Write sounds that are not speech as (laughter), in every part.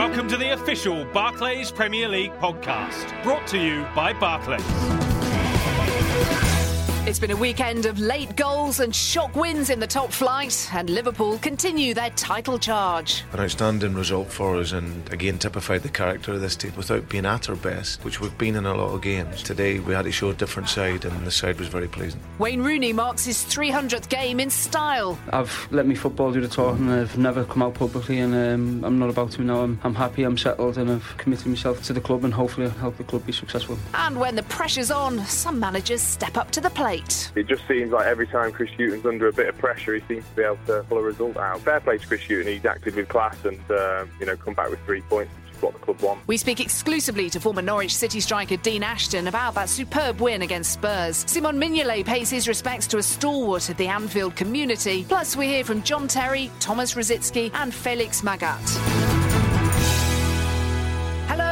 Welcome to the official Barclays Premier League podcast, brought to you by Barclays. It's been a weekend of late goals and shock wins in the top flight, and Liverpool continue their title charge. An outstanding result for us, and again typified the character of this team without being at our best, which we've been in a lot of games. Today we had to show a different side, and the side was very pleasing. Wayne Rooney marks his 300th game in style. I've let me football do the talking. I've never come out publicly, and um, I'm not about to now. I'm, I'm happy, I'm settled, and I've committed myself to the club, and hopefully I'll help the club be successful. And when the pressure's on, some managers step up to the plate. It just seems like every time Chris Hughton's under a bit of pressure, he seems to be able to pull a result out. Fair play to Chris Hughton, he's acted with class and uh, you know come back with three points. which is What the club wants. We speak exclusively to former Norwich City striker Dean Ashton about that superb win against Spurs. Simon Mignolet pays his respects to a stalwart of the Anfield community. Plus, we hear from John Terry, Tomas Rosicky, and Felix Magath.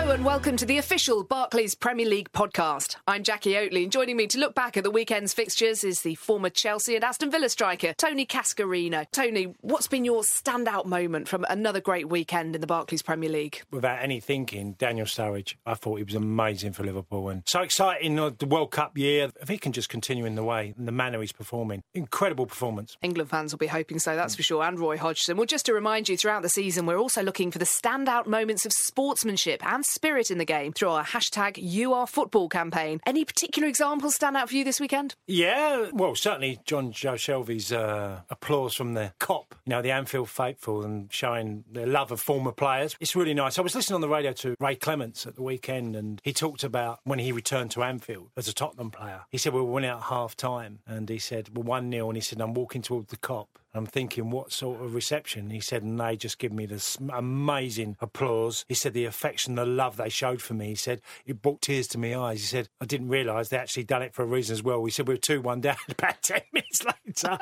Hello and welcome to the official Barclays Premier League podcast. I'm Jacqui Oatley, and joining me to look back at the weekend's fixtures is the former Chelsea and Aston Villa striker, Tony Cascarino. Tony, what's been your standout moment from another great weekend in the Barclays Premier League? Without any thinking, Daniel Sturridge, I thought he was amazing for Liverpool and so exciting uh, the World Cup year. If he can just continue in the way and the manner he's performing, incredible performance. England fans will be hoping so, that's for sure, and Roy Hodgson. Well, just to remind you, throughout the season, we're also looking for the standout moments of sportsmanship and spirit in the game through our hashtag YouAreFootball campaign. Any particular examples stand out for you this weekend? Yeah, well, certainly Jonjo Shelvey's uh, applause from the Kop, you know, the Anfield faithful and showing their love of former players. It's really nice. I was listening on the radio to Ray Clemence at the weekend and he talked about when he returned to Anfield as a Tottenham player. He said, we were winning at half time and he said, we're 1 0 and he said, I'm walking towards the Kop. I'm thinking, what sort of reception? He said, and they just give me this amazing applause. He said, the affection, the love they showed for me. He said, it brought tears to my eyes. He said, I didn't realise they actually done it for a reason as well. We said, we were 2 1 down (laughs) about 10 minutes later.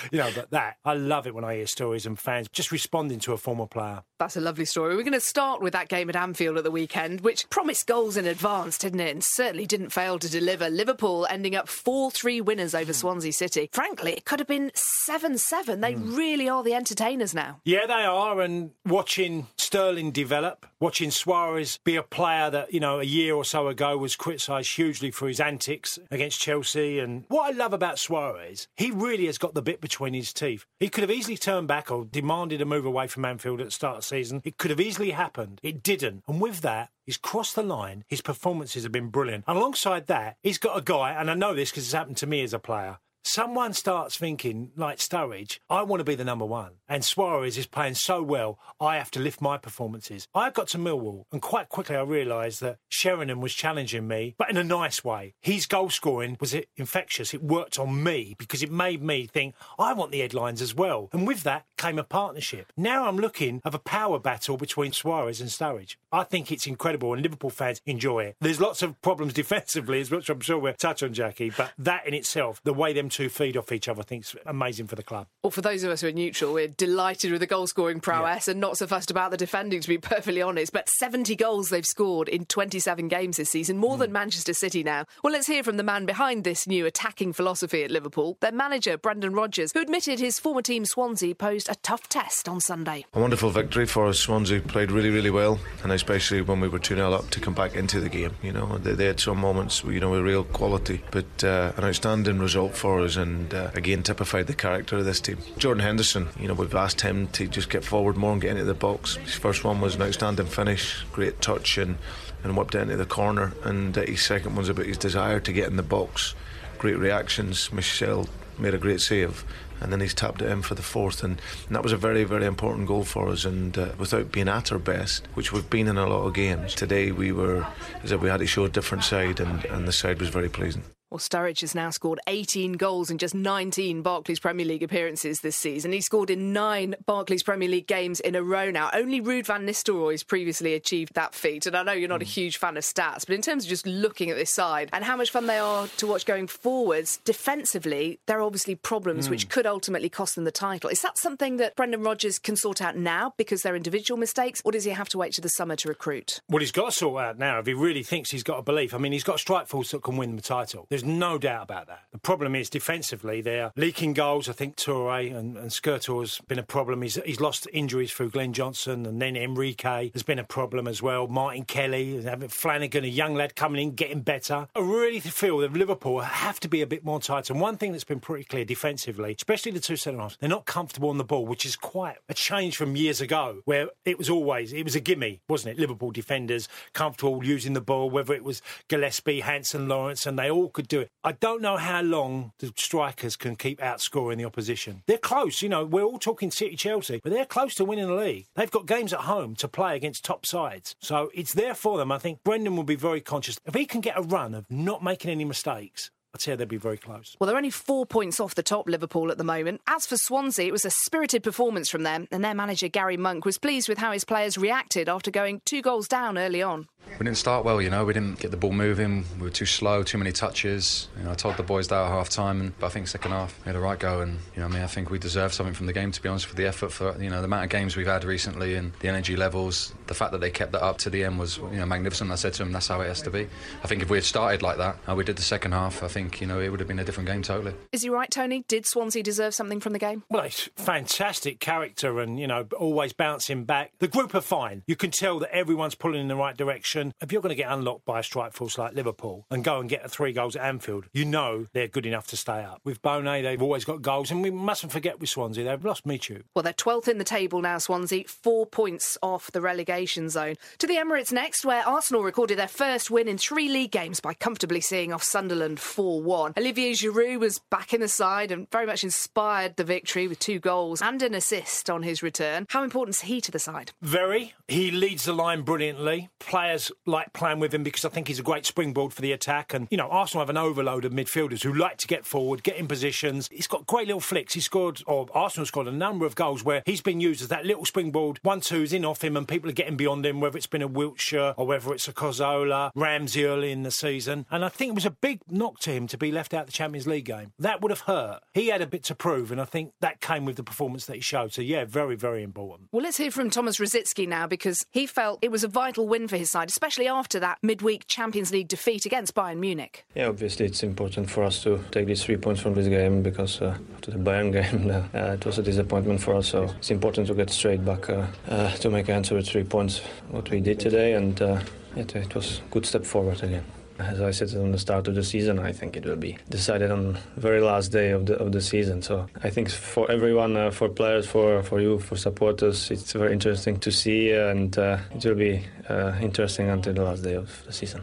(laughs) you know, but that, I love it when I hear stories and fans just responding to a former player. That's a lovely story. We're going to start with that game at Anfield at the weekend, which promised goals in advance, didn't it? And certainly didn't fail to deliver. Liverpool ending up 4 3 winners over hmm. Swansea City. Frankly, it could have been 7 7. They hmm. really are the entertainers now. Yeah, they are. And watching Sterling develop, watching Suarez be a player that, you know, a year or so ago was criticised hugely for his antics against Chelsea. And what I love about Suarez, he really has got the bit between his teeth. He could have easily turned back or demanded a move away from Anfield at the start of the season. It could have easily happened. It didn't. And with that, He's crossed the line. His performances have been brilliant. And alongside that, he's got a guy, and I know this because it's happened to me as a player. Someone starts thinking, like Sturridge, I want to be the number one. And Suarez is playing so well, I have to lift my performances. I got to Millwall, and quite quickly I realised that Sheringham was challenging me, but in a nice way. His goal scoring was infectious. It worked on me because it made me think, I want the headlines as well. And with that came a partnership. Now I'm looking at a power battle between Suarez and Sturridge. I think it's incredible, and Liverpool fans enjoy it. There's lots of problems (laughs) defensively, as which I'm sure we'll touch on, Jacqui, but that in itself, the way them two feed off each other, I think is amazing for the club. Well, for those of us who are neutral, we're delighted with the goal scoring prowess and not so fussed about the defending, to be (laughs) perfectly honest. But 70 goals they've scored in 27 games this season, more than Manchester City now. Well, let's hear from the man behind this new attacking philosophy at Liverpool, their manager, Brendan Rodgers, who admitted his former team Swansea posed a tough test on Sunday. A wonderful victory for us. Swansea played really, really well, and especially when we were 2 0 up to come back into the game. You know, they, they had some moments, you know, with real quality, but uh, an outstanding result for and uh, again typified the character of this team. Jordan Henderson, you know, we've asked him to just get forward more and get into the box. His first one was an outstanding finish, great touch, and and whipped it into the corner. And uh, his second one's about his desire to get in the box. Great reactions. Michel made a great save. And then he's tapped it in for the fourth, and, and that was a very, very important goal for us. And uh, without being at our best, which we've been in a lot of games, today we were, as if we had to show a different side, and, and the side was very pleasing. Well, Sturridge has now scored 18 goals in just 19 Barclays Premier League appearances this season. He scored in nine Barclays Premier League games in a row now. Only Ruud van Nistelrooy's previously achieved that feat. And I know you're not a hmm. huge fan of stats, but in terms of just looking at this side and how much fun they are to watch going forwards, defensively, there are obviously problems which hmm. could ultimately cost them the title. Is that something that Brendan Rodgers can sort out now because they're individual mistakes, or does he have to wait to the summer to recruit? Well, he's got to sort out now if he really thinks he's got a belief. I mean, he's got strike force that can win the title. There's There's no doubt about that. The problem is defensively, they're leaking goals. I think Toure and, and has been a problem. He's, he's lost injuries through Glenn Johnson, and then Enrique has been a problem as well. Martin Kelly, Flanagan, a young lad coming in, getting better. I really feel that Liverpool have to be a bit more tight. And one thing that's been pretty clear defensively, especially the two centre halves, they're not comfortable on the ball, which is quite a change from years ago, where it was always it was a gimme, wasn't it? Liverpool defenders comfortable using the ball, whether it was Gillespie, Hansen, Lawrenson, and they all could do it. I don't know how long the strikers can keep outscoring the opposition. They're close, you know. We're all talking City, Chelsea, but they're close to winning the league. They've got games at home to play against top sides, so it's there for them. I think Brendan will be very conscious if he can get a run of not making any mistakes I'd say they'd be very close. Well, they're only four points off the top, Liverpool, at the moment. As for Swansea, it was a spirited performance from them, and their manager, Gary Monk, was pleased with how his players reacted after going two goals down early on. We didn't start well, you know. We didn't get the ball moving. We were too slow, too many touches. You know, I told the boys that at half time, and but I think second half we had a right go. And you know, I mean, I think we deserve something from the game. To be honest, for the effort, for you know, the amount of games we've had recently and the energy levels, the fact that they kept that up to the end was you know magnificent. I said to them, that's how it has to be. I think if we had started like that, how we did the second half, I think you know it would have been a different game totally. Is he right, Tony? Did Swansea deserve something from the game? Well, it's fantastic character and you know always bouncing back. The group are fine. You can tell that everyone's pulling in the right direction. If you're going to get unlocked by a strike force like Liverpool and go and get a three goals at Anfield, you know they're good enough to stay up. With Bony, they've always got goals, and we mustn't forget with Swansea, they've lost Michu. Well, they're 12th in the table now, Swansea, four points off the relegation zone. To the Emirates next, where Arsenal recorded their first win in three league games by comfortably seeing off Sunderland 4 1. Olivier Giroud was back in the side and very much inspired the victory with two goals and an assist on his return. How important is he to the side? Very. He leads the line brilliantly. Players like playing with him because I think he's a great springboard for the attack. And, you know, Arsenal have an overload of midfielders who like to get forward, get in positions. He's got great little flicks. He scored, or Arsenal scored a number of goals where he's been used as that little springboard. One two's in off him and people are getting beyond him, whether it's been a Wilshere or whether it's a Cazorla, Ramsey early in the season. And I think it was a big knock to him to be left out the Champions League game. That would have hurt. He had a bit to prove, and I think that came with the performance that he showed. So, yeah, very, very important. Well, let's hear from Tomas Rosicky now because he felt it was a vital win for his side, especially after that midweek Champions League defeat against Bayern Munich. Yeah, obviously it's important for us to take these three points from this game because uh, after the Bayern (laughs) game, uh, it was a disappointment for us. So it's important to get straight back uh, uh to make answer with three points, what we did today, and uh, it, it was a good step forward again as I said on the start of the season, I think it will be decided on very last day of the of the season. So I think for everyone, uh, for players, for for you, for supporters, it's very interesting to see, and uh, it will be uh, interesting until the last day of the season.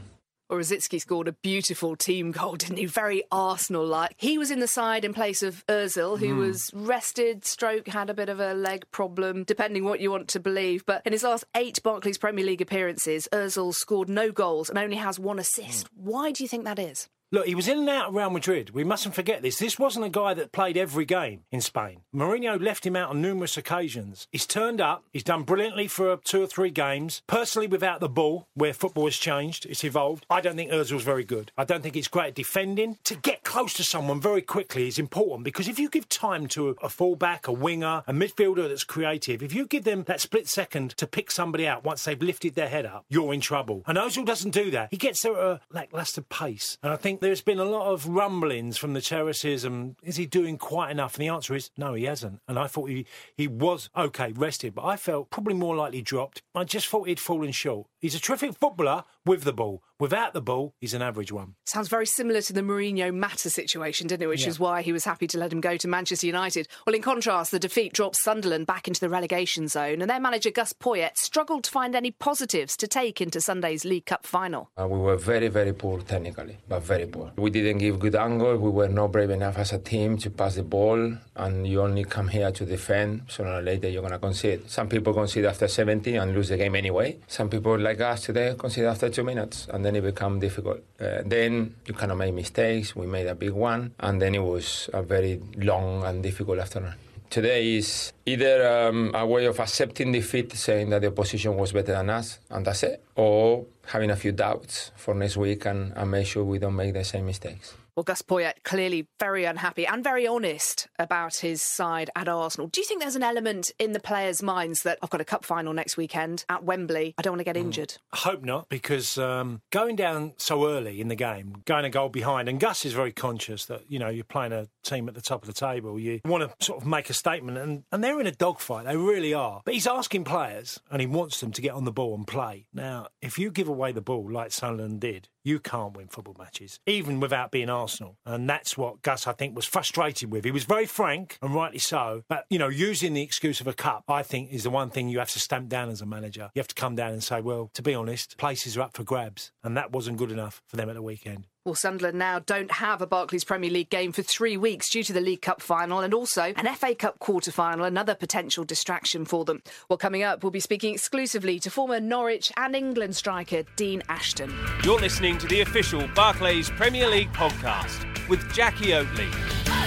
Rosicky scored a beautiful team goal, (laughs) didn't he? Very Arsenal-like. He was in the side in place of Ozil, who mm. was rested, stroke, had a bit of a leg problem, depending what you want to believe. But in his last eight Barclays Premier League appearances, Ozil scored no goals and only has one assist. Mm. Why do you think that is? Look, he was in and out of Real Madrid. We mustn't forget this. This wasn't a guy that played every game in Spain. Mourinho left him out on numerous occasions. He's turned up. He's done brilliantly for two or three games. Personally, without the ball, where football has changed, it's evolved. I don't think Ozil's very good. I don't think it's great at defending. To get close to someone very quickly is important because if you give time to a fullback, a winger, a midfielder that's creative, if you give them that split second to pick somebody out once they've lifted their head up, you're in trouble. And Ozil doesn't do that. He gets there at a lackluster pace. And I think think there's been a lot of rumblings from the terraces and is he doing quite enough? And the answer is no, he hasn't. And I thought he, he was okay, rested, but I felt probably more likely dropped. I just thought he'd fallen short. He's a terrific footballer with the ball. Without the ball, he's an average one. Sounds very similar to the Mourinho Mata situation, didn't it? Which yeah. is why he was happy to let him go to Manchester United. Well, in contrast, the defeat drops Sunderland back into the relegation zone, and their manager Gus Poyet struggled to find any positives to take into Sunday's League Cup final. Uh, we were very, very poor technically, but very poor. We didn't give good angle. We were not brave enough as a team to pass the ball, and you only come here to defend. Sooner or later, you're going to concede. Some people concede after 70 and lose the game anyway. Some people like us today concede after two minutes, and then it becomes difficult. Uh, then you cannot make mistakes. We made a big one, and then it was a very long and difficult afternoon. Today is either um, a way of accepting defeat, saying that the opposition was better than us, and that's it, or having a few doubts for next week and, and make sure we don't make the same mistakes. Well, Gus Poyet clearly very unhappy and very honest about his side at Arsenal. Do you think there's an element in the players' minds that I've got a cup final next weekend at Wembley? I don't want to get mm. injured. I hope not, because um, going down so early in the game, going a goal behind, and Gus is very conscious that you know you're playing a team at the top of the table. You want to sort of make a statement, and, and they're in a dogfight. They really are. But he's asking players, and he wants them to get on the ball and play. Now, if you give away the ball like Sunderland did, you can't win football matches, even without being Arsenal. And that's what Gus, I think, was frustrated with. He was very frank, and rightly so. But, you know, using the excuse of a cup, I think, is the one thing you have to stamp down as a manager. You have to come down and say, well, to be honest, places are up for grabs. And that wasn't good enough for them at the weekend. Well, Sunderland now don't have a Barclays Premier League game for three weeks due to the League Cup final and also an FA Cup quarter final, another potential distraction for them. Well, coming up, we'll be speaking exclusively to former Norwich and England striker Dean Ashton. You're listening to the official Barclays Premier League podcast with Jacqui Oatley.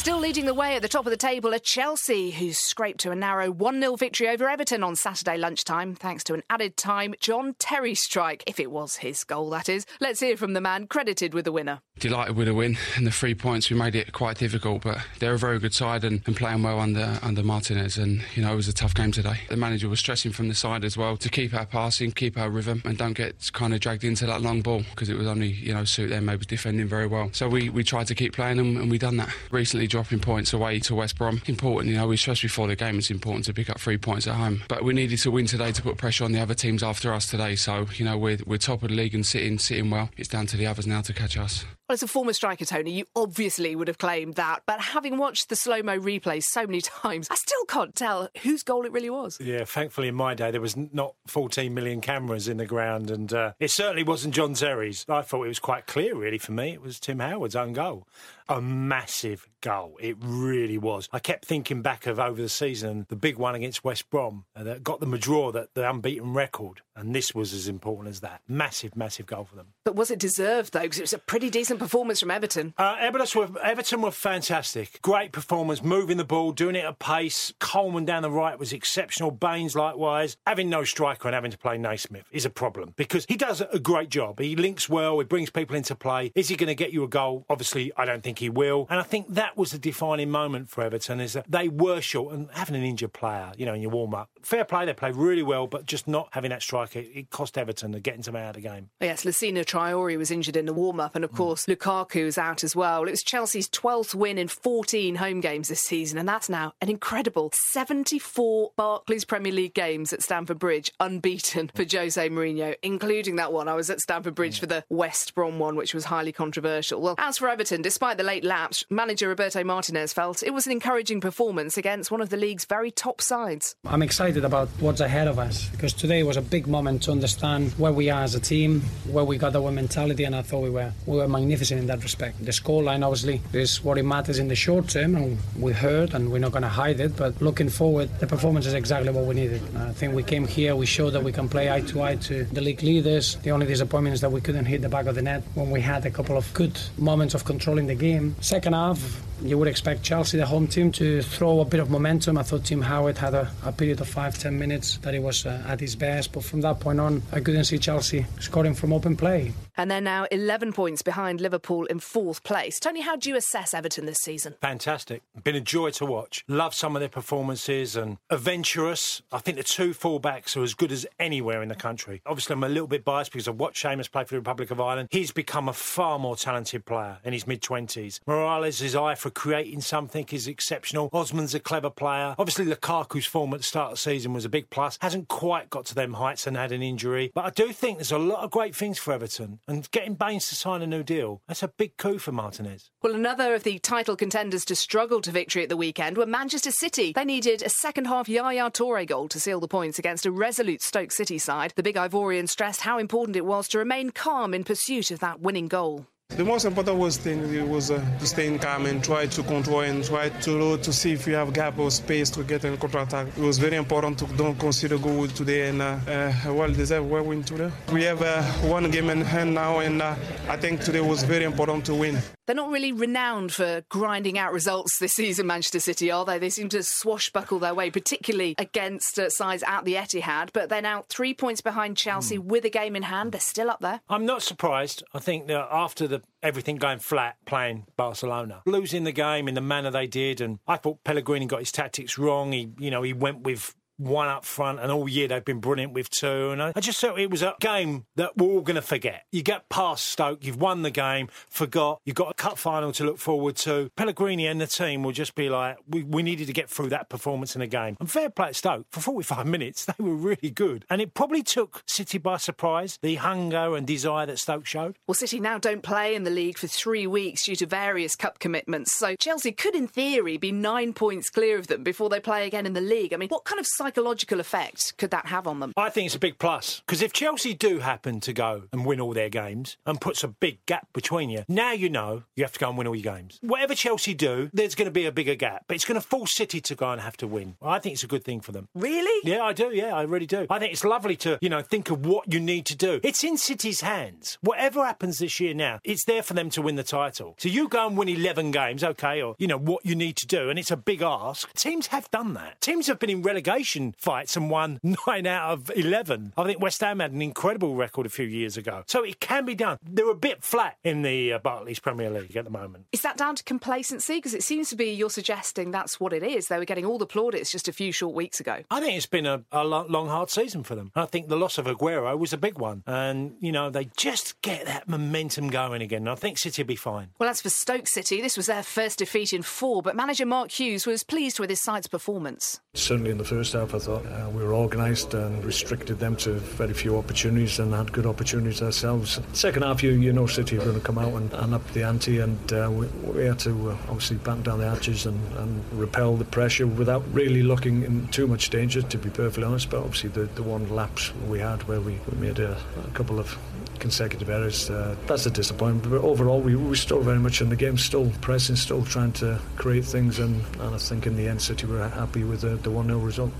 Still leading the way at the top of the table are Chelsea, who scraped to a narrow 1 0 victory over Everton on Saturday lunchtime, thanks to an added time John Terry strike, if it was his goal, that is. Let's hear from the man credited with the winner. Delighted with the win and the three points. We made it quite difficult, but they're a very good side and, and playing well under under Martinez. And, you know, it was a tough game today. The manager was stressing from the side as well to keep our passing, keep our rhythm, and don't get kind of dragged into that long ball because it was only, you know, suit them. They was defending very well. So we, we tried to keep playing them and we done that. Recently, dropping points away to West Brom. Important, you know, we stressed before the game it's important to pick up three points at home. But we needed to win today to put pressure on the other teams after us today. So, you know, we're, we're top of the league and sitting, sitting well. It's down to the others now to catch us. Well, as a former striker, Tony, you obviously would have claimed that. But having watched the slow mo replays so many (laughs) times, I still can't tell whose goal it really was. Yeah, thankfully in my day there was not 14 million cameras in the ground, and uh, it certainly wasn't John Terry's. I thought it was quite clear, really, for me. It was Tim Howard's own goal a massive goal. It really was. I kept thinking back of over the season, the big one against West Brom uh, that got them a draw, that the unbeaten record, and this was as important as that. Massive, massive goal for them. But was it deserved though? Because it was a pretty decent performance from Everton. Uh, Everton, were, Everton were fantastic. Great performance, moving the ball, doing it at pace. Coleman down the right was exceptional. Baines likewise. Having no striker and having to play Naismith is a problem because he does a great job. He links well. He brings people into play. Is he going to get you a goal? Obviously, I don't think he will. And I think that was the defining moment for Everton is that they were short and having an injured player, you know, in your warm up. Fair play, they played really well, but just not having that striker, it cost Everton to getting them out of the game. Yes, Lacina Traoré was injured in the warm up, and of mm. course, mm. Lukaku is out as well. It was Chelsea's 12th win in 14 home games this season, and that's now an incredible 74 Barclays Premier League games at Stamford Bridge, unbeaten for Jose Mourinho, including that one. I was at Stamford Bridge mm. for the West Brom one, which was highly controversial. Well, as for Everton, despite the late lapse, manager Roberto Martinez felt it was an encouraging performance against one of the league's very top sides. I'm excited about what's ahead of us because today was a big moment to understand where we are as a team, where we got our mentality, and I thought we were we were magnificent in that respect. The scoreline obviously is what it matters in the short term, and we heard, and we're not going to hide it. But looking forward, the performance is exactly what we needed. I think we came here, we showed that we can play eye to eye to the league leaders. The only disappointment is that we couldn't hit the back of the net when we had a couple of good moments of controlling the game. Second half, you would expect Chelsea, the home team, to throw a bit of momentum. I thought Tim Howard had a, a period of five, ten minutes that he was uh, at his best, but from that point on, I couldn't see Chelsea scoring from open play. And they're now 11 points behind Liverpool in fourth place. Tony, how do you assess Everton this season? Fantastic. Been a joy to watch. Love some of their performances and adventurous. I think the two fullbacks are as good as anywhere in the country. Obviously, I'm a little bit biased because I've watched Seamus play for the Republic of Ireland. He's become a far more talented player in his mid 20s. Mirallas' eye for creating something is exceptional. Osman's a clever player. Obviously, Lukaku's form at the start of the season was a big plus. Hasn't quite got to them heights and had an injury. But I do think there's a lot of great things for Everton and getting Baines to sign a new deal, that's a big coup for Martinez. Well, another of the title contenders to struggle to victory at the weekend were Manchester City. They needed a second half Yaya Toure goal to seal the points against a resolute Stoke City side. The big Ivorian stressed how important it was to remain calm in pursuit of that winning goal. The most important was thing was uh, to stay in calm and try to control and try to to see if we have gap or space to get in counter attack. It was very important to don't consider goal today and uh, uh, well deserved well win today. We have uh, one game in hand now and uh, I think today was very important to win. They're not really renowned for grinding out results this season, Manchester City, are they? They seem to swashbuckle their way, particularly against uh, sides at the Etihad. But they're now three points behind Chelsea mm. with a game in hand. They're still up there. I'm not surprised. I think that after the everything going flat playing Barcelona. Losing the game in the manner they did, and I thought Pellegrini got his tactics wrong. He, you know, he went with one up front, and all year they've been brilliant with two. And I, just thought it was a game that we're all going to forget. You get past Stoke, you've won the game, forgot, you've got a cup final to look forward to. Pellegrini and the team will just be like, we, we needed to get through that performance in the game. And fair play at Stoke, for 45 (laughs) minutes, they were really good. And it probably took City by surprise, the hunger and desire that Stoke showed. Well, City now don't play in the league for three weeks due to various cup commitments. So Chelsea could, in theory, be nine points clear of them before they play again in the league. I mean, what kind of psychological effect could that have on them? I think it's a big plus because if Chelsea do happen to go and win all their games and puts a big gap between you, now you know you have to go and win all your games. Whatever Chelsea do, there's going to be a bigger gap, but it's going to force City to go and have to win. I think it's a good thing for them. Really? Yeah, I do. Yeah, I really do. I think it's lovely to, you know, think of what you need to do. It's in City's hands. Whatever happens this year now, it's there for them to win the title. So you go and win 11 games, okay, or, you know, what you need to do, and it's a big ask. Teams have done that. Teams have been in relegation fights and won (laughs) nine out of 11. I think West Ham had an incredible record a few years ago. So it can be done. They're a bit flat in the uh, Barclays Premier League at the moment. Is that down to complacency? Because it seems to be you're suggesting that's what it is. They were getting all the plaudits just a few short weeks ago. I think it's been a, a long, long, hard season for them. I think the loss of Aguero was a big one. And, you know, they just get that momentum going again. I think City will be fine. Well, as for Stoke City, this was their first defeat in four, but manager Mark Hughes was pleased with his side's performance. Certainly in the first half, I thought uh, we were organised and restricted them to very few opportunities and had good opportunities ourselves. Second half, you, you know City are going to come out and, and up the ante, and uh, we, we, had to uh, obviously batten down the hatches and, and, repel the pressure without really looking in too much danger, to be perfectly honest. But obviously, the, the one lapse we had where we, we made a, a couple of consecutive errors. Uh, that's a disappointment. But overall, we were still very much in the game, still pressing, still trying to create things. And, and I think in the end, City were happy with the, the 1 0 result.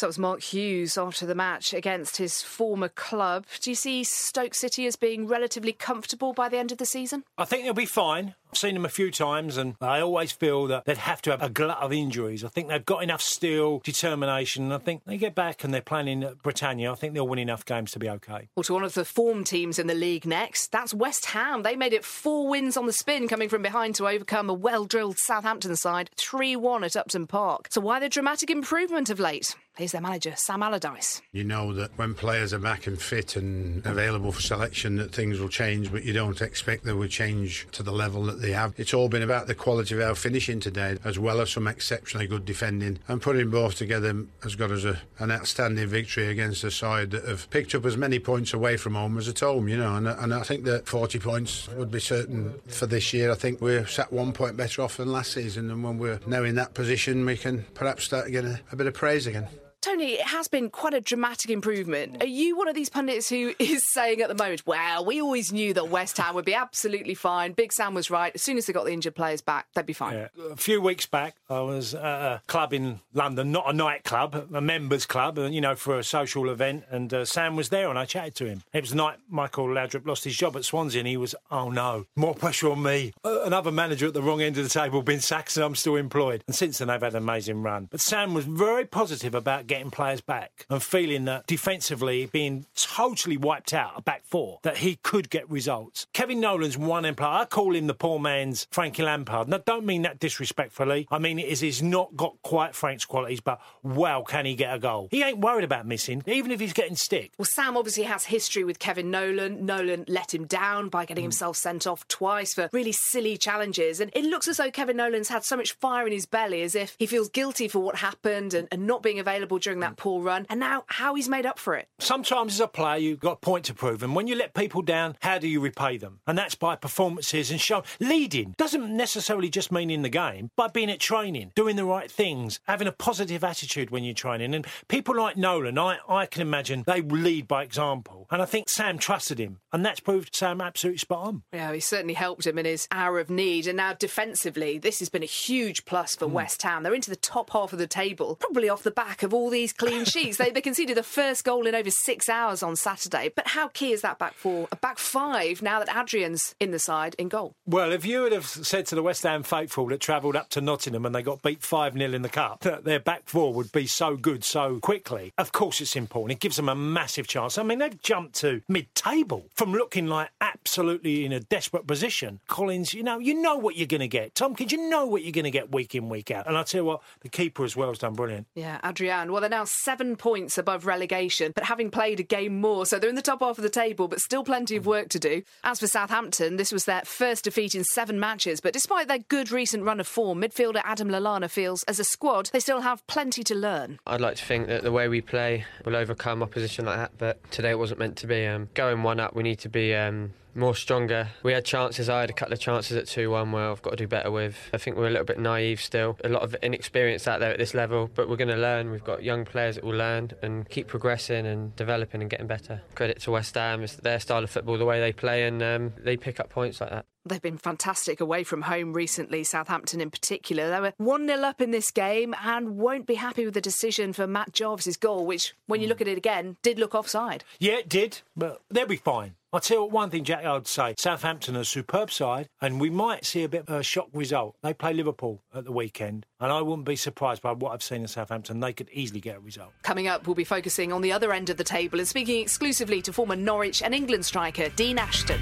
So it was Mark Hughes after the match against his former club. Do you see Stoke City as being relatively comfortable by the end of the season? I think they'll be fine. I've seen them a few times, and I always feel that they'd have to have a glut of injuries. I think they've got enough steel, determination. and I think they get back and they're playing in Britannia. I think they'll win enough games to be okay. Well, to one of the form teams in the league next, that's West Ham. They made it four wins on the spin, coming from behind to overcome a well drilled Southampton side 3 1 at Upton Park. So, why the dramatic improvement of late? Here's their manager, Sam Allardyce. You know that when players are back and fit and available for selection, that things will change, but you don't expect they will change to the level that they have. It's all been about the quality of our finishing today, as well as some exceptionally good defending. And putting both together has got us a, an outstanding victory against a side that have picked up as many points away from home as at home, you know. And, and I think that 40 points would be certain for this year. I think we're sat one point better off than last season. And when we're now in that position, we can perhaps start getting a, a bit of praise again. Tony, it has been quite a dramatic improvement. Are you one of these pundits who (laughs) is saying at the moment, well, we always knew that West Ham would be absolutely fine. Big Sam was right. As soon as they got the injured players back, they'd be fine. Yeah. A few weeks back, I was at a club in London, not a nightclub, a members' club, you know, for a social event, and uh, Sam was there and I chatted to him. It was the night Michael Laudrup lost his job at Swansea and he was, oh no, more pressure on me. Uh, another manager at the wrong end of the table, been sacked and I'm still employed. And since then, they've had an amazing run. But Sam was very positive about getting players back and feeling that defensively being totally wiped out, a back four, that he could get results. Kevin Nolan's one in player. I call him the poor man's Frankie Lampard. And I don't mean that disrespectfully. I mean, it is he's not got quite Frank's qualities, but wow, can he get a goal? He ain't worried about missing, even if he's getting stick. Well, Sam obviously has history with Kevin Nolan. Nolan let him down by getting mm. himself sent off twice for really silly challenges. And it looks as though Kevin Nolan's had so much fire in his belly as if he feels guilty for what happened and, and not being available during that poor run. And now how he's made up for it. Sometimes as a player, you've got a point to prove. And when you let people down, how do you repay them? And that's by performances and show. Leading doesn't necessarily just mean in the game, by being at training, doing the right things, having a positive attitude when you're training. And people like Nolan, I, I can imagine they lead by example. And I think Sam trusted him. And that's proved Sam absolutely spot on. Yeah, he certainly helped him in his hour of need. And now defensively, this has been a huge plus for mm. West Ham. They're into the top half of the table, probably off the back of all all these clean (laughs) sheets. they, they conceded the first goal in over six hours on Saturday. But how key is that back four, a back five, now that Adrian's in the side in goal? Well, if you would have said to the West Ham faithful that travelled up to Nottingham and they got beat 5 0 in the Cup that their back four would be so good so quickly, of course it's important. It gives them a massive chance. I mean, they've jumped to mid table from looking like absolutely in a desperate position. Collins, you know, you know what you're going to get. Tomkins, you know what you're going to get week in, week out. And I tell you what, the keeper as well has done brilliant. Yeah, Adrian. Well, they're now seven points above relegation, but having played a game more, so they're in the top half of the table, but still plenty of work to do. As for Southampton, this was their first defeat in seven matches, but despite their good recent run of form, midfielder Adam Lallana feels as a squad they still have plenty to learn. I'd like to think that the way we play will overcome opposition like that, but today it wasn't meant to be. Um, going one up, we need to be um, more stronger. We had chances. I had a couple of chances at 2 1 where I've got to do better with. I think we're a little bit naive still. A lot of inexperience out there at this level, but we're going to learn. We've got young players that will learn and keep progressing and developing and getting better. Credit to West Ham. It's their style of football, the way they play, and um, they pick up points like that. They've been fantastic away from home recently, Southampton in particular. They were 1 0 up in this game and won't be happy with the decision for Matt Jarvis's goal, which, when you look at it again, did look offside. Yeah, it did, but they'll be fine. I'll tell you what, one thing, Jack, I'd say Southampton are a superb side, and we might see a bit of a shock result. They play Liverpool at the weekend, and I wouldn't be surprised by what I've seen in Southampton. They could easily get a result. Coming up, we'll be focusing on the other end of the table and speaking exclusively to former Norwich and England striker Dean Ashton.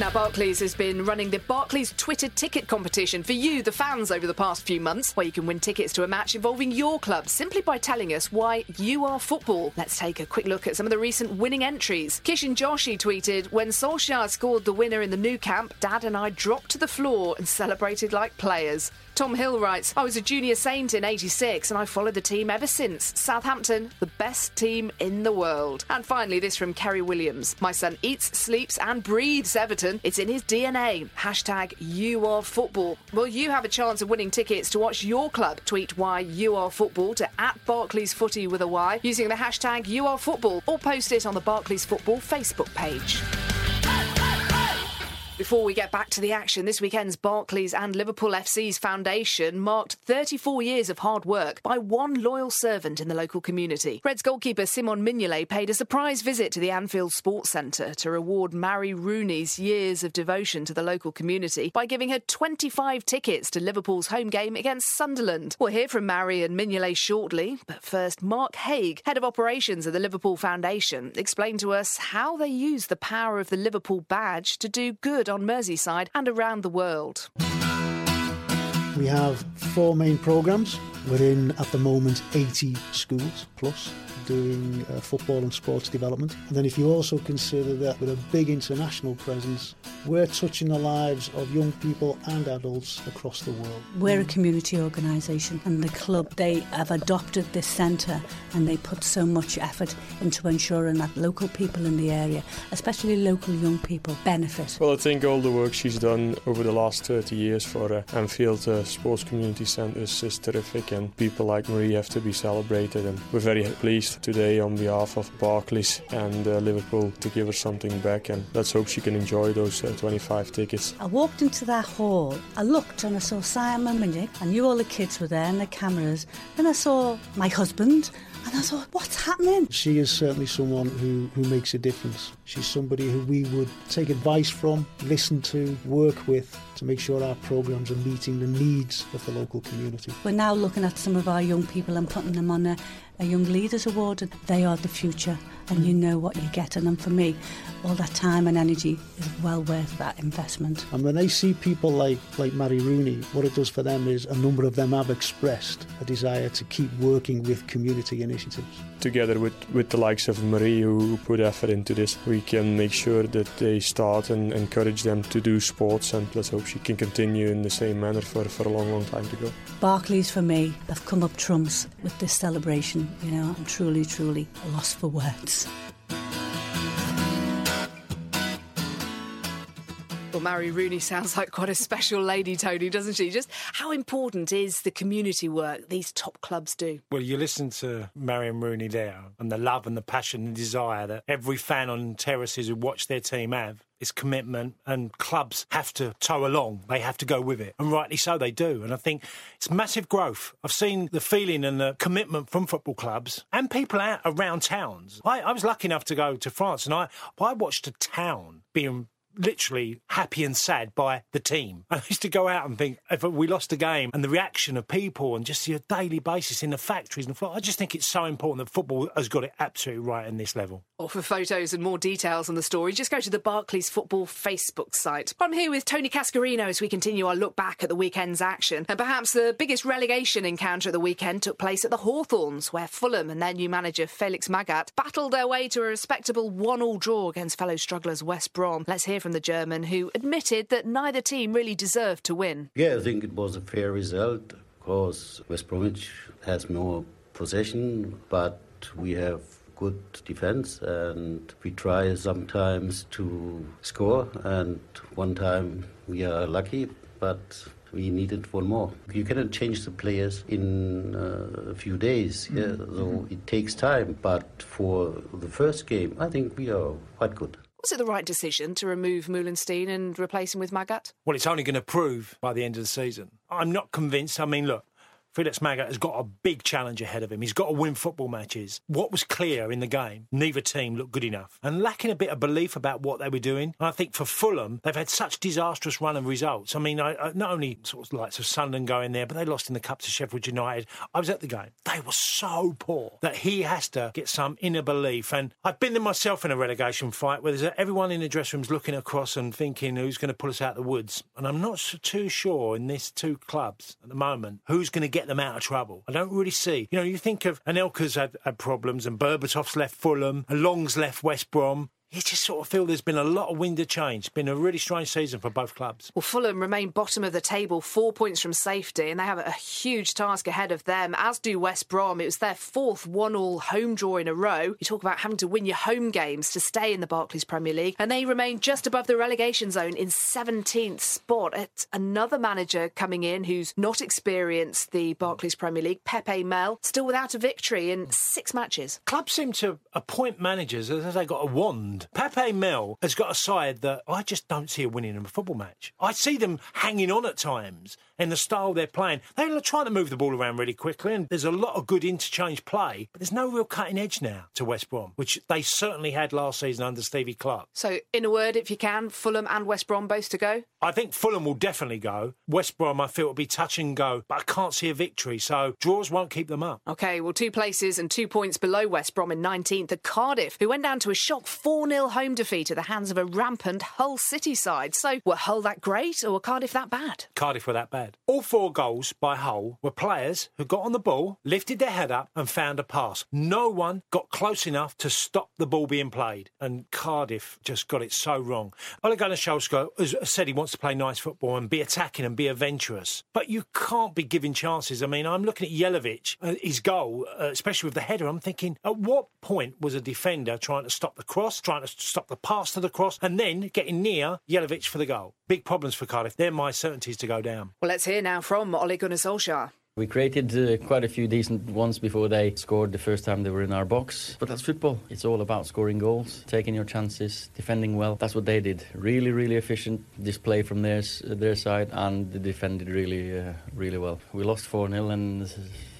Now, Barclays has been running the Barclays Twitter ticket competition for you, the fans, over the past few months, where you can win tickets to a match involving your club simply by telling us why you are football. Let's take a quick look at some of the recent winning entries. Kishan Joshi tweeted, When Solskjaer scored the winner in the Nou Camp, Dad and I dropped to the floor and celebrated like players. Tom Hill writes, I was a junior saint in 86 and I followed the team ever since. Southampton, the best team in the world. And finally, this from Kerry Williams. My son eats, sleeps, and breathes Everton. It's in his DNA. Hashtag you are football. Well, you have a chance of winning tickets to watch your club. Tweet why you are football to at Barclays Footy with a Y using the hashtag you are football or post it on the Barclays Football Facebook page. Before we get back to the action, this weekend's Barclays and Liverpool FC's foundation marked 34 years of hard work by one loyal servant in the local community. Reds goalkeeper Simon Mignolet paid a surprise visit to the Anfield Sports Centre to reward Mary Rooney's years of devotion to the local community by giving her 25 tickets to Liverpool's home game against Sunderland. We'll hear from Mary and Mignolet shortly, but first, Mark Haig, head of operations at the Liverpool Foundation, explained to us how they use the power of the Liverpool badge to do good on Merseyside and around the world. We have four main programmes. We're in at the moment 80 schools plus doing uh, football and sports development. And then if you also consider that with a big international presence, we're touching the lives of young people and adults across the world. We're a community organisation and the club, they have adopted this centre and they put so much effort into ensuring that local people in the area, especially local young people, benefit. Well, I think all the work she's done over the last 30 years for uh, Anfield uh, Sports Community Centre is, is terrific and people like Marie have to be celebrated and we're very pleased today on behalf of Barclays and uh, Liverpool to give her something back and let's hope she can enjoy those uh, 25 tickets. I walked into that hall, I looked and I saw Simon Minick, I knew all the kids were there and the cameras, then I saw my husband and I thought, what's happening? She is certainly someone who, who makes a difference. She's somebody who we would take advice from, listen to, work with to make sure our programmes are meeting the needs of the local community. We're now looking at some of our young people and putting them on a, a A young Leaders Award. They are the future and you know what you're getting. And for me, all that time and energy is well worth that investment. And when I see people like, like Mary Rooney, what it does for them is a number of them have expressed a desire to keep working with community initiatives. Together with, with the likes of Marie who put effort into this, we can make sure that they start and encourage them to do sports and let's hope she can continue in the same manner for, for a long, long time to go. Barclays for me have come up trumps with this celebration. You know, I'm truly, truly lost for words. Well, Mary Rooney sounds like quite a special lady, Tony, doesn't she? Just how important is the community work these top clubs do? Well, you listen to Marion Rooney there and the love and the passion and desire that every fan on terraces who watch their team have. It's commitment, and clubs have to tow along. They have to go with it, and rightly so, they do. And I think it's massive growth. I've seen the feeling and the commitment from football clubs and people out around towns. I, I was lucky enough to go to France, and I I watched a town being literally happy and sad by the team. (laughs) I used to go out and think if we lost a game and the reaction of people and just the daily basis in the factories and the I just think it's so important that football has got it absolutely right in this level. Or for photos and more details on the story, just go to the Barclays Football Facebook site. I'm here with Tony Cascarino as we continue our look back at the weekend's action. And perhaps the biggest relegation encounter of the weekend took place at the Hawthorns, where Fulham and their new manager Felix Magath battled their way to a respectable one-all draw against fellow strugglers West Brom. Let's hear from the German, who admitted that neither team really deserved to win. Yeah, I think it was a fair result. Of course, West Bromwich has more possession, but we have good defense and we try sometimes to score and one time we are lucky but we needed one more. You cannot change the players in uh, a few days, yeah, mm-hmm. so it takes time. But for the first game, I think we are quite good. Was it the right decision to remove Meulensteen and replace him with Magath? Well, it's only going to prove by the end of the season. I'm not convinced. I mean, look, Felix Magath has got a big challenge ahead of him. He's got to win football matches. What was clear in the game, neither team looked good enough. And lacking a bit of belief about what they were doing. And I think for Fulham, they've had such disastrous run of results. I mean, I, I, not only sort of likes of Sunderland going there, but they lost in the Cup to Sheffield United. I was at the game. They were so poor that he has to get some inner belief. And I've been there myself in a relegation fight where there's everyone in the dressing room's looking across and thinking who's going to pull us out of the woods. And I'm not too sure in these two clubs at the moment who's going to get them out of trouble. I don't really see. You know, you think of Anelka's had, had problems and Berbatov's left Fulham, and Long's left West Brom you just sort of feel there's been a lot of wind of change. It's been a really strange season for both clubs. Well, Fulham remain bottom of the table, four points from safety, and they have a huge task ahead of them, as do West Brom. It was their fourth one-all home draw in a row. You talk about having to win your home games to stay in the Barclays Premier League, and they remain just above the relegation zone in 17th spot. It's another manager coming in who's not experienced the Barclays Premier League, Pepe Mel, still without a victory in six matches. Clubs seem to appoint managers as if they got a wand Pepe Mel has got a side that I just don't see a winning in a football match. I see them hanging on at times in the style they're playing. They're trying to move the ball around really quickly, and there's a lot of good interchange play, but there's no real cutting edge now to West Brom, which they certainly had last season under Stevie Clarke. So, in a word, if you can, Fulham and West Brom both to go? I think Fulham will definitely go. West Brom, I feel, will be touch and go, but I can't see a victory, so draws won't keep them up. OK, well, two places and two points below West Brom in 19th are Cardiff, who went down to a shock 4 0 home defeat at the hands of a rampant Hull City side. So, were Hull that great or were Cardiff that bad? Cardiff were that bad. All four goals by Hull were players who got on the ball, lifted their head up, and found a pass. No one got close enough to stop the ball being played, and Cardiff just got it so wrong. Ole Gunnar Solskjaer has said he wants to play nice football and be attacking and be adventurous, but you can't be giving chances. I mean, I'm looking at Jelavic, uh, his goal, uh, especially with the header. I'm thinking, at what point was a defender trying to stop the cross, trying to stop the pass to the cross, and then getting near Jelavic for the goal? Big problems for Cardiff. They're my certainties to go down. Well, let's hear now from Ole Gunnar Solskjaer. We created uh, quite a few decent ones before they scored the first time they were in our box. But that's football. It's all about scoring goals, taking your chances, defending well. That's what they did. Really, really efficient display from their, their side, and they defended really, uh, really well. We lost 4 0, and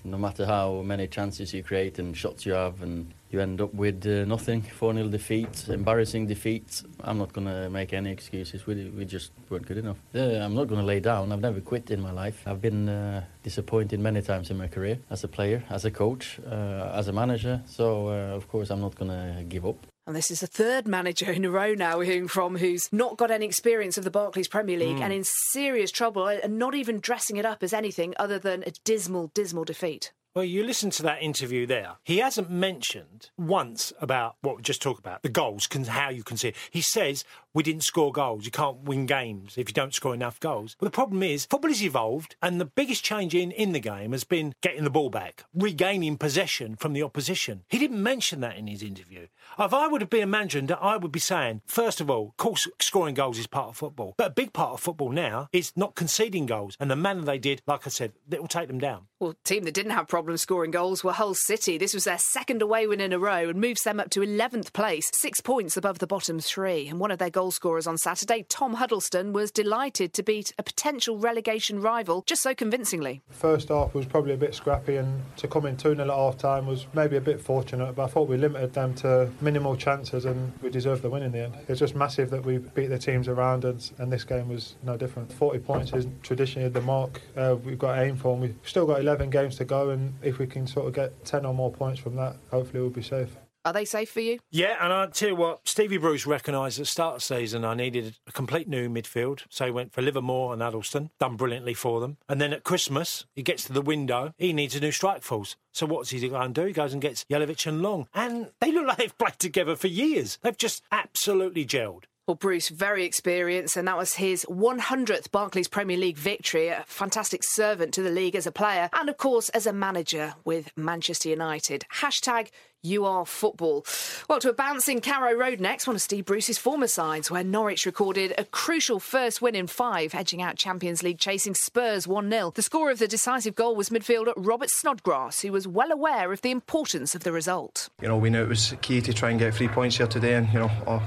no matter how many chances you create and shots you have, and you end up with uh, nothing 4 0 defeat, embarrassing defeat. I'm not going to make any excuses. We, we just weren't good enough. Uh, I'm not going to lay down. I've never quit in my life. I've been uh, disappointed many times in my career as a player, as a coach, uh, as a manager. So, uh, of course, I'm not going to give up. And this is the third manager in a row now we're hearing from who's not got any experience of the Barclays Premier League mm. and in serious trouble and not even dressing it up as anything other than a dismal, dismal defeat. Well, you listen to that interview there. He hasn't mentioned once about what we just talked about the goals, can, how you can see it. He says we didn't score goals. You can't win games if you don't score enough goals. But the problem is football has evolved, and the biggest change in in the game has been getting the ball back, regaining possession from the opposition. He didn't mention that in his interview. If I would have been a manager, I would be saying, first of all, of course, scoring goals is part of football, but a big part of football now is not conceding goals. And the manner they did, like I said, it will take them down. Well, team that didn't have problems scoring goals were Hull City. This was their second away win in a row and moves them up to 11th place, six points above the bottom three. And one of their goal scorers on Saturday, Tom Huddleston, was delighted to beat a potential relegation rival just so convincingly. First half was probably a bit scrappy, and to come in 2 0 at half time was maybe a bit fortunate, but I thought we limited them to minimal chances and we deserved the win in the end. It's just massive that we beat the teams around us, and this game was no different. 40 points is traditionally the mark uh, we've got to aim for, and we've still got 11 games to go, and if we can sort of get 10 or more points from that, hopefully we'll be safe. Are they safe for you? Yeah, and I tell you what, Stevie Bruce recognised at the start of the season I needed a complete new midfield, so he went for Livermore and Huddleston, done brilliantly for them. And then at Christmas, he gets to the window, he needs a new strike force. So what's he going to do? He goes and gets Jelavic and Long, and they look like they've played together for years. They've just absolutely gelled. Well, Bruce, very experienced, and that was his 100th Barclays Premier League victory. A fantastic servant to the league as a player, and of course as a manager with Manchester United. Hashtag you are football. Well, to a bouncing Carrow Road next, one of Steve Bruce's former sides, where Norwich recorded a crucial first win in five, edging out Champions League chasing Spurs 1 0. The scorer of the decisive goal was midfielder Robert Snodgrass, who was well aware of the importance of the result. You know, we knew it was key to try and get three points here today, and, you know, oh,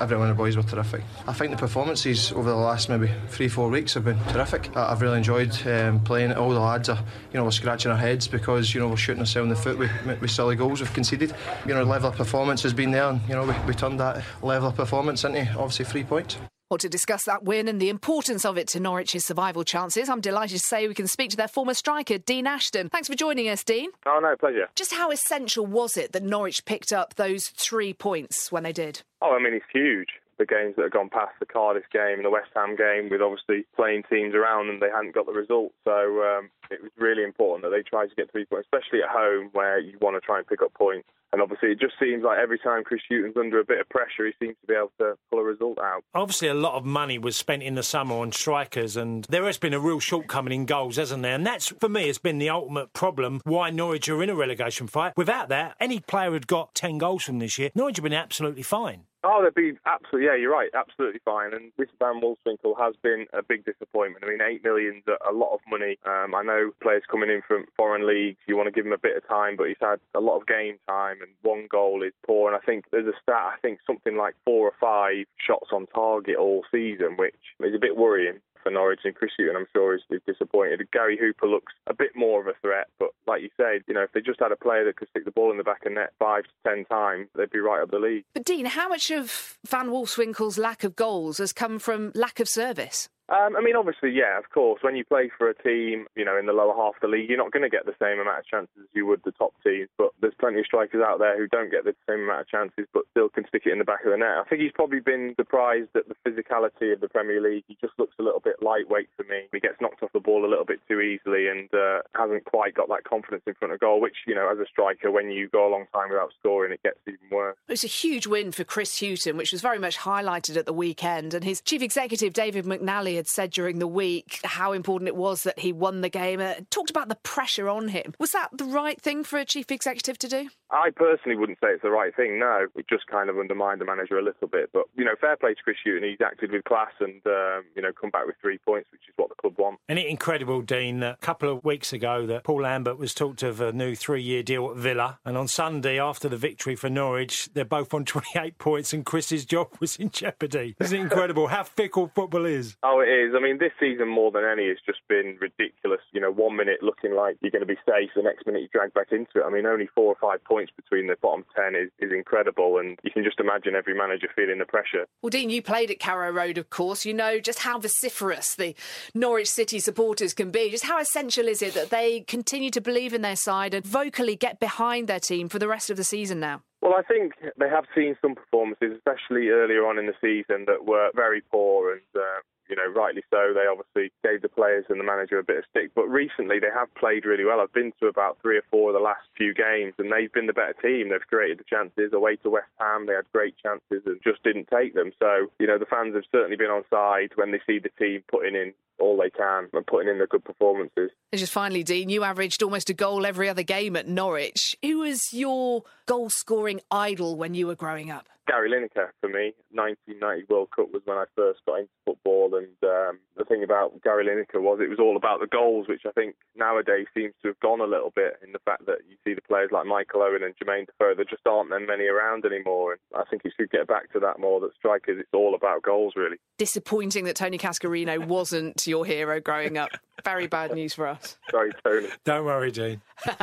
every one of the boys were terrific. I think the performances over the last maybe three, four weeks have been terrific. I've really enjoyed um, playing. All the lads are, you know, we're scratching our heads because, you know, we're shooting ourselves in the foot with, with silly goals we've conceded conceded. You know, level of performance has been there, and you know we, we turned that level of performance into obviously three points. Well, to discuss that win and the importance of it to Norwich's survival chances, I'm delighted to say we can speak to their former striker, Dean Ashton. Thanks for joining us, Dean. Oh, no, pleasure. Just how essential was it that Norwich picked up those three points when they did? Oh, I mean, it's huge the games that have gone past the Cardiff game and the West Ham game, with obviously playing teams around them, they hadn't got the result. So um, it was really important that they tried to get three points, especially at home where you want to try and pick up points. And obviously, it just seems like every time Chris Hughton's under a bit of pressure, he seems to be able to pull a result out. Obviously, a lot of money was spent in the summer on strikers, and there has been a real shortcoming in goals, hasn't there? And that's, for me, has been the ultimate problem why Norwich are in a relegation fight. Without that, any player had got 10 goals from this year, Norwich have been absolutely fine. Oh, they'd be absolutely, yeah, you're right, absolutely fine. And this Van Wolfswinkel has been a big disappointment. I mean, eight million's a lot of money. Um, I know players coming in from foreign leagues, you want to give him a bit of time, but he's had a lot of game time and one goal is poor. And I think there's a stat, I think something like four or five shots on target all season, which is a bit worrying for Norwich and Chris Hughton, I'm sure, is, is, disappointed. Gary Hooper looks a bit more of a threat, but like you said, you know, if they just had a player that could stick the ball in the back of net five to ten times, they'd be right up the league. But Dean, how much of Van Wolfswinkel's lack of goals has come from lack of service? Um, I mean, obviously, yeah, of course. When you play for a team, you know, in the lower half of the league, you're not going to get the same amount of chances as you would the top teams. But there's plenty of strikers out there who don't get the same amount of chances, but still can stick it in the back of the net. I think he's probably been surprised at the physicality of the Premier League. He just looks a little bit lightweight for me. He gets knocked off the ball a little bit too easily and uh, hasn't quite got that confidence in front of goal. Which, you know, as a striker, when you go a long time without scoring, it gets even worse. It's a huge win for Chris Hughton, which was very much highlighted at the weekend. And his chief executive David McNally had said during the week how important it was that he won the game. Uh, talked about the pressure on him. Was that the right thing for a chief executive to do? I personally wouldn't say it's the right thing. No, it just kind of undermined the manager a little bit. But you know, fair play to Chris Hughton. He's acted with class and um, you know come back with three points, which is what the club want. And it incredible, Dean. That a couple of weeks ago, that Paul Lambert was talked of a new three-year deal at Villa, and on Sunday after the victory for Norwich, they're both on (laughs) 28 points, and Chris's job was in jeopardy. Isn't it incredible how fickle football is? (laughs) Oh, it is. I mean, this season more than any has just been ridiculous. You know, one minute looking like you're going to be safe, the next minute you drag back into it. I mean, only four or five points between the bottom ten is, is incredible, and you can just imagine every manager feeling the pressure. Well, Dean, you played at Carrow Road, of course. You know just how vociferous the Norwich City supporters can be. Just how essential is it that they continue to believe in their side and vocally get behind their team for the rest of the season now? Well, I think they have seen some performances, especially earlier on in the season, that were very poor and. Uh, you know, rightly so. They obviously gave the players and the manager a bit of stick, but recently they have played really well. I've been to about three or four of the last few games, and they've been the better team. They've created the chances. Away to West Ham, they had great chances and just didn't take them. So, you know, the fans have certainly been on side when they see the team putting in all they can and putting in the good performances. And just finally, Dean, you averaged almost a goal every other game at Norwich. Who was your goal scoring idol when you were growing up? Gary Lineker for me. 1990 World Cup was when I first got into football, and um, the thing about Gary Lineker was it was all about the goals, which I think nowadays seems to have gone a little bit in the fact that you see the players like Michael Owen and Jermaine Defoe, there just aren't that many around anymore. And I think he should get back to that more. That strikers, it's all about goals, really. Disappointing that Tony Cascarino (laughs) wasn't your hero growing up. Very bad news for us. Sorry, Tony. Don't worry, Dean. (laughs)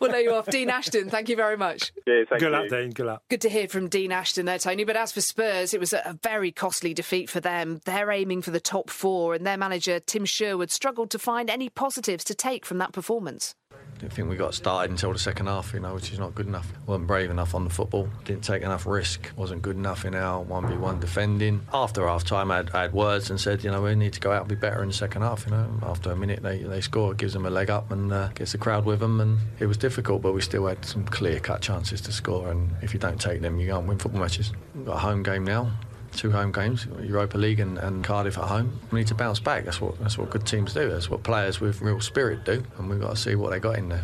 well, there you are. Dean Ashton, thank you very much. Yeah, thank Good you. luck, Dean. Good luck. Good to hear from Dean Ashton there, Tony. But as for Spurs, it was a very costly defeat for them. They're aiming for the top four, and their manager, Tim Sherwood, struggled to find any positives to take from that performance. Didn't think we got started until the second half, you know, which is not good enough. wasn't brave enough on the football, didn't take enough risk, wasn't good enough in our 1v1 defending. After half time, I had, I had words and said, you know, we need to go out and be better in the second half, you know. After a minute, they, they score, it gives them a leg up and uh, gets the crowd with them. And it was difficult, but we still had some clear cut chances to score. And if you don't take them, you can't win football matches. We've got a home game now two home games, Europa League and, and, Cardiff at home. We need to bounce back. That's what that's what good teams do. That's what players with real spirit do, and we've got to see what they got in there.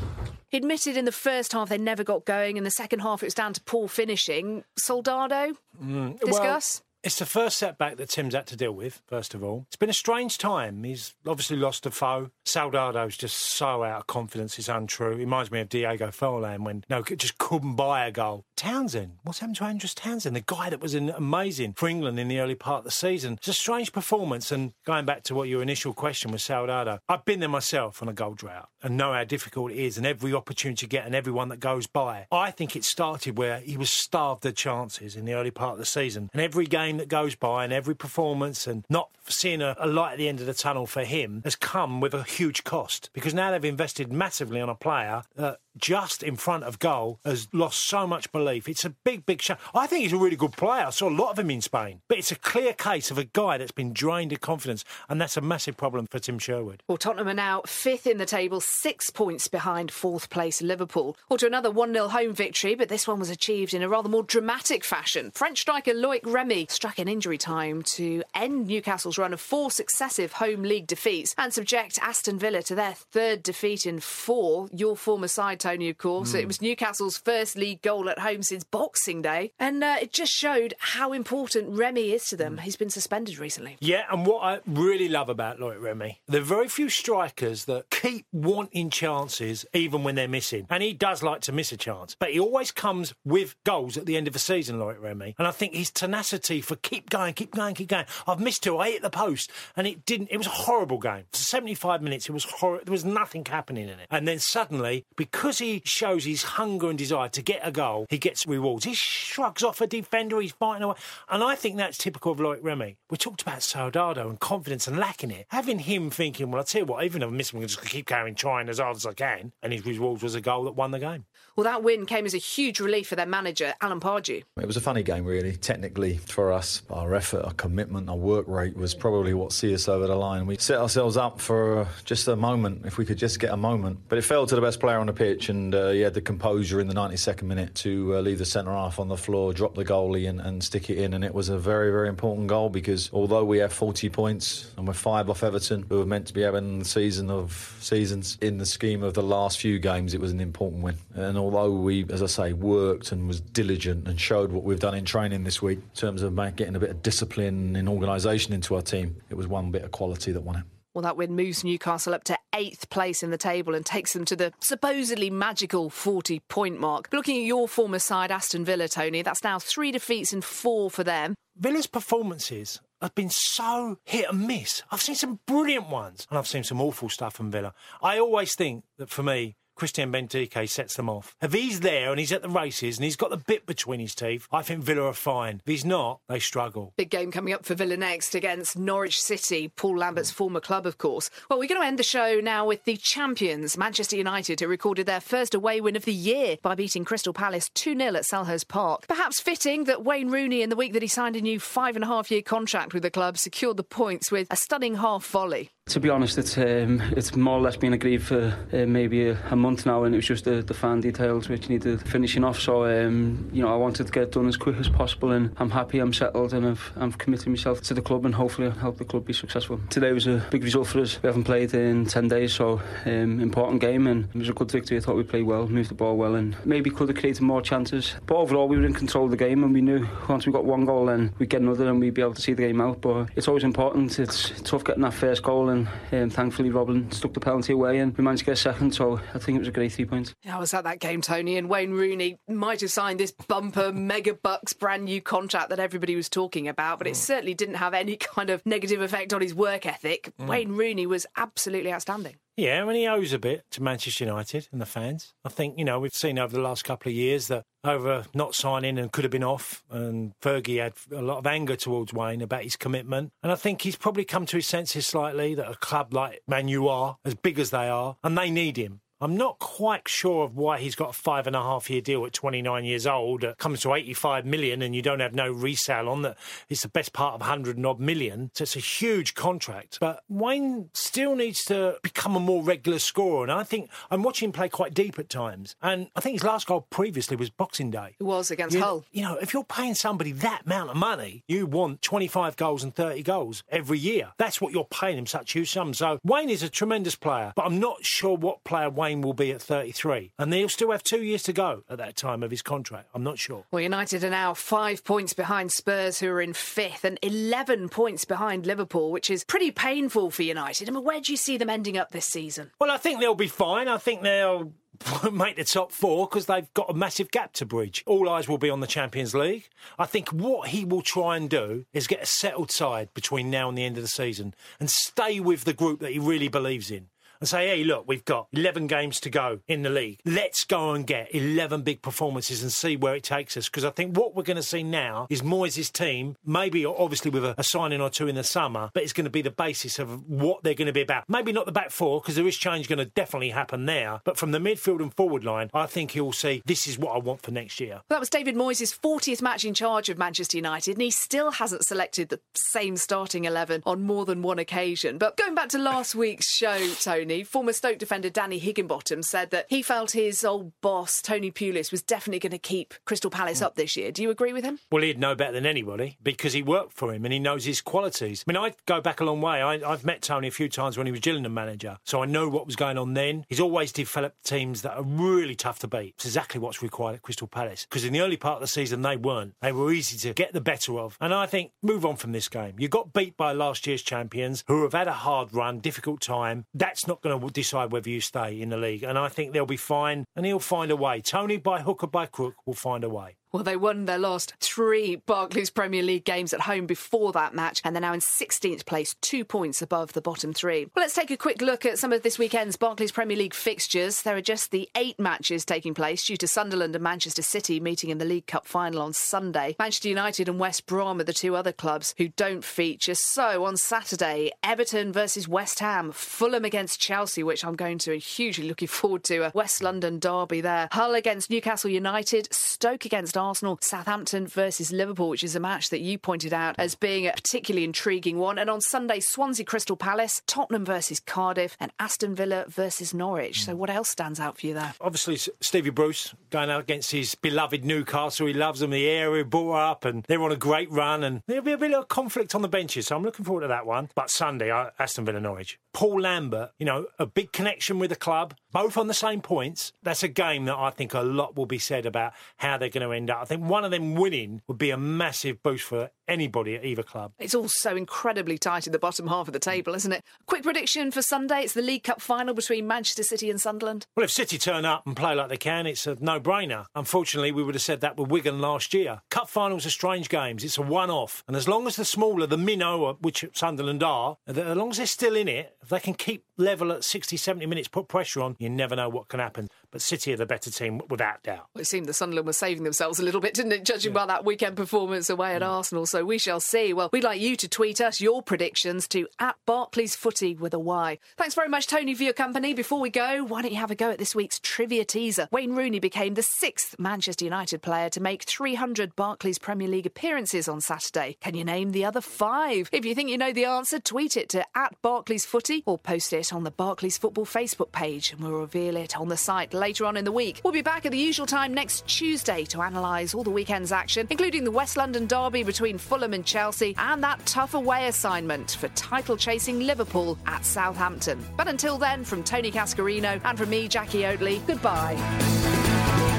He admitted in the first half they never got going. In the second half, it was down to poor finishing. Soldado, Mm, discuss. Well, it's the first setback that Tim's had to deal with, first of all. It's been a strange time. He's obviously lost a foe. Soldado's just so out of confidence, it's untrue. It reminds me of Diego Forlan when, no, just couldn't buy a goal. Townsend, what's happened to Andros Townsend? The guy that was in, amazing for England in the early part of the season. It's a strange performance. And going back to what your initial question was, Saldado, I've been there myself on a goal drought and know how difficult it is and every opportunity you get and everyone that goes by. I think it started where he was starved of chances in the early part of the season. And every game that goes by and every performance and not seeing a, a light at the end of the tunnel for him has come with a huge cost because now they've invested massively on a player that just in front of goal has lost so much belief. It's a big, big shame. I think he's a really good player. I saw a lot of him in Spain. But it's a clear case of a guy that's been drained of confidence, and that's a massive problem for Tim Sherwood. Well, Tottenham are now fifth in the table, six points behind fourth place Liverpool. Or to another 1 0 home victory, but this one was achieved in a rather more dramatic fashion. French striker Loic Remy struck in injury time to end Newcastle's run of four successive home league defeats and subject Aston Villa to their third defeat in four. Your former side, Tony, of course. Mm. It was Newcastle's first league goal at home since Boxing Day, and uh, it just showed how important Remy is to them. He's been suspended recently. Yeah, and what I really love about Loic Remy, there are very few strikers that keep wanting chances even when they're missing. And he does like to miss a chance, but he always comes with goals at the end of a season, Loic Remy. And I think his tenacity for keep going, keep going, keep going. I've missed two, I hit the post, and it didn't. It was a horrible game. For 75 minutes, it was horrible. There was nothing happening in it. And then suddenly, because he shows his hunger and desire to get a goal, he gets rewards. He shrugs off a defender, he's fighting away. And I think that's typical of Loic Remy. We talked about Soldado and confidence and lacking it. Having him thinking, well, I'll tell you what, even if I miss him, I'm just going to keep carrying, trying as hard as I can. And his rewards was a goal that won the game. Well, that win came as a huge relief for their manager, Alan Pardew. It was a funny game, really. Technically, for us, our effort, our commitment, our work rate was probably what see us over the line. We set ourselves up for uh, just a moment, if we could just get a moment. But it fell to the best player on the pitch, and uh, he had the composure in the 92nd minute to uh, leave the centre half on the floor, drop the goalie, and, and stick it in. And it was a very, very important goal because although we have 40 points and we're five off Everton, who were meant to be having the season of seasons, in the scheme of the last few games, it was an important win. And although we, as I say, worked and was diligent and showed what we've done in training this week in terms of getting a bit of discipline and organisation into our team, it was one bit of quality that won it. Well, that win moves Newcastle up to eighth place in the table and takes them to the supposedly magical 40 point mark. But looking at your former side, Aston Villa, Tony, that's now three defeats and four for them. Villa's performances have been so hit and miss. I've seen some brilliant ones and I've seen some awful stuff from Villa. I always think that for me, Christian Benteke sets them off. If he's there and he's at the races and he's got the bit between his teeth, I think Villa are fine. If he's not, they struggle. Big game coming up for Villa next against Norwich City, Paul Lambert's former club, of course. Well, we're going to end the show now with the champions, Manchester United, who recorded their first away win of the year by beating Crystal Palace 2 0 at Selhurst Park. Perhaps fitting that Wayne Rooney, in the week that he signed a new five and a half year contract with the club, secured the points with a stunning half volley. To be honest, it's um, it's more or less been agreed for uh, maybe a, a, month now, and it was just the, the fan details which needed finishing off. So um, you know, I wanted to get done as quick as possible, and I'm happy I'm settled, and I've I'm committed myself to the club, and hopefully I'll help the club be successful. Today was a big result for us. We haven't played in ten days, so um, important game, and it was a good victory. I thought we played well, moved the ball well, and maybe could have created more chances. But overall, we were in control of the game, and we knew once we got one goal, then we'd get another, and we'd be able to see the game out. But it's always important. It's tough getting that first goal, and um, thankfully thankfully Robin stuck the penalty away and we managed to get a second. So I think it was a great three points. Yeah, I was at that game, Tony, and Wayne Rooney might have signed this bumper mega bucks brand new contract that everybody was talking about, but it mm. certainly didn't have any (laughs) kind of negative effect on his work ethic. Mm. Wayne Rooney was absolutely outstanding. Yeah, and he owes a bit to Manchester United and the fans. I think, you know, we've seen over the last couple of years that over not signing and could have been off, and Fergie had a lot of anger towards Wayne about his commitment. And I think he's probably come to his senses slightly that a club like Man U are, as big as they are, and they need him. I'm not quite sure of why he's got a five and a half year deal at 29 years old. It comes to 85 million and you don't have no resale on that. It's the best part of 100 and odd million. So it's a huge contract. But Wayne still needs to become a more regular scorer. And I think I'm watching him play quite deep at times. And I think his last goal previously was Boxing Day. It was against you, Hull. You know, if you're paying somebody that amount of money, you want 25 goals and 30 goals every year. That's what you're paying him such huge sums. So Wayne is a tremendous player, but I'm not sure what player Wayne Will be at 33. And he'll still have two years to go at that time of his contract. I'm not sure. Well, United are now five points behind Spurs, who are in fifth, and 11 points behind Liverpool, which is pretty painful for United. I mean, where do you see them ending up this season? Well, I think they'll be fine. I think they'll (laughs) make the top four because they've got a massive gap to bridge. All eyes will be on the Champions League. I think what he will try and do is get a settled side between now and the end of the season and stay with the group that he really believes in and say, hey, look, we've got 11 games to go in the league. Let's go and get 11 big performances and see where it takes us. Because I think what we're going to see now is Moyes' team, maybe obviously with a, a signing or two in the summer, but it's going to be the basis of what they're going to be about. Maybe not the back four, because there is change going to definitely happen there. But from the midfield and forward line, I think he'll see this is what I want for next year. That was David Moyes' 40th match in charge of Manchester United, and he still hasn't selected the same starting 11 on more than one occasion. But going back to last week's show, Tony, former Stoke defender Danny Higginbotham said that he felt his old boss, Tony Pulis, was definitely going to keep Crystal Palace up this year. Do you agree with him? Well, he'd know better than anybody because he worked for him and he knows his qualities. I mean, I go back a long way. I, have met Tony a few times when he was Gillingham manager, so I know what was going on then. He's always developed teams that are really tough to beat. It's exactly what's required at Crystal Palace because in the early part of the season, they weren't. They were easy to get the better of. And I think, move on from this game. You got beat by last year's champions who have had a hard run, difficult time. That's not going to decide whether you stay in the league. And I think they'll be fine and he'll find a way. Tony, by hook or by crook, will find a way. Well, they won their last three Barclays Premier League games at home before that match, and they're now in 16th place, two points above the bottom three. Well, let's take a quick look at some of this weekend's Barclays Premier League fixtures. There are just the eight matches taking place due to Sunderland and Manchester City meeting in the League Cup final on Sunday. Manchester United and West Brom are the two other clubs who don't feature. So on Saturday, Everton versus West Ham, Fulham against Chelsea, which I'm going to and hugely looking (laughs) forward to a West London derby there. Hull against Newcastle United, Stoke against Arsenal, Southampton versus Liverpool, which is a match that you pointed out as being a particularly intriguing one. And on Sunday, Swansea Crystal Palace, Tottenham versus Cardiff, and Aston Villa versus Norwich. So, what else stands out for you there? Obviously, Stevie Bruce going out against his beloved Newcastle. He loves them, the area brought up, and they're on a great run. And there'll be a bit of conflict on the benches. So, I'm looking forward to that one. But Sunday, uh, Aston Villa Norwich. Paul Lambert, you know, a big connection with the club, both on the same points. That's a game that I think a lot will be said about how they're going to end I think one of them winning would be a massive boost for anybody at either club. It's all so incredibly tight in the bottom half of the table, isn't it? Quick prediction for Sunday. It's the League Cup final between Manchester City and Sunderland. Well, if City turn up and play like they can, it's a no brainer. Unfortunately, we would have said that with Wigan last year. Cup finals are strange games, it's a one off. And as long as the smaller, the minnow, uh, which Sunderland are, as long as they're still in it, if they can keep level at 60, 70 minutes, put pressure on, you never know what can happen. But City are the better team, without doubt. Well, it seemed the Sunderland were saving themselves a little bit, didn't it, judging yeah. by that weekend performance away at mm. Arsenal? We shall see. Well, we'd like you to tweet us your predictions to at Barclays Footy with a Y. Thanks very much, Tony, for your company. Before we go, why don't you have a go at this week's trivia teaser? Wayne Rooney became the sixth Manchester United player to make 300 Barclays Premier League appearances on Saturday. Can you name the other five? If you think you know the answer, tweet it to at Barclays Footy or post it on the Barclays Football Facebook page and we'll reveal it on the site later on in the week. We'll be back at the usual time next Tuesday to analyse all the weekend's action, including the West London derby between Fulham and Chelsea and that tough away assignment for title chasing Liverpool at Southampton. But until then, from Tony Cascarino and from me, Jacqui Oatley, goodbye.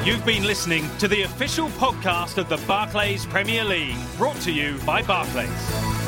You've been listening to the official podcast of the Barclays Premier League, brought to you by Barclays.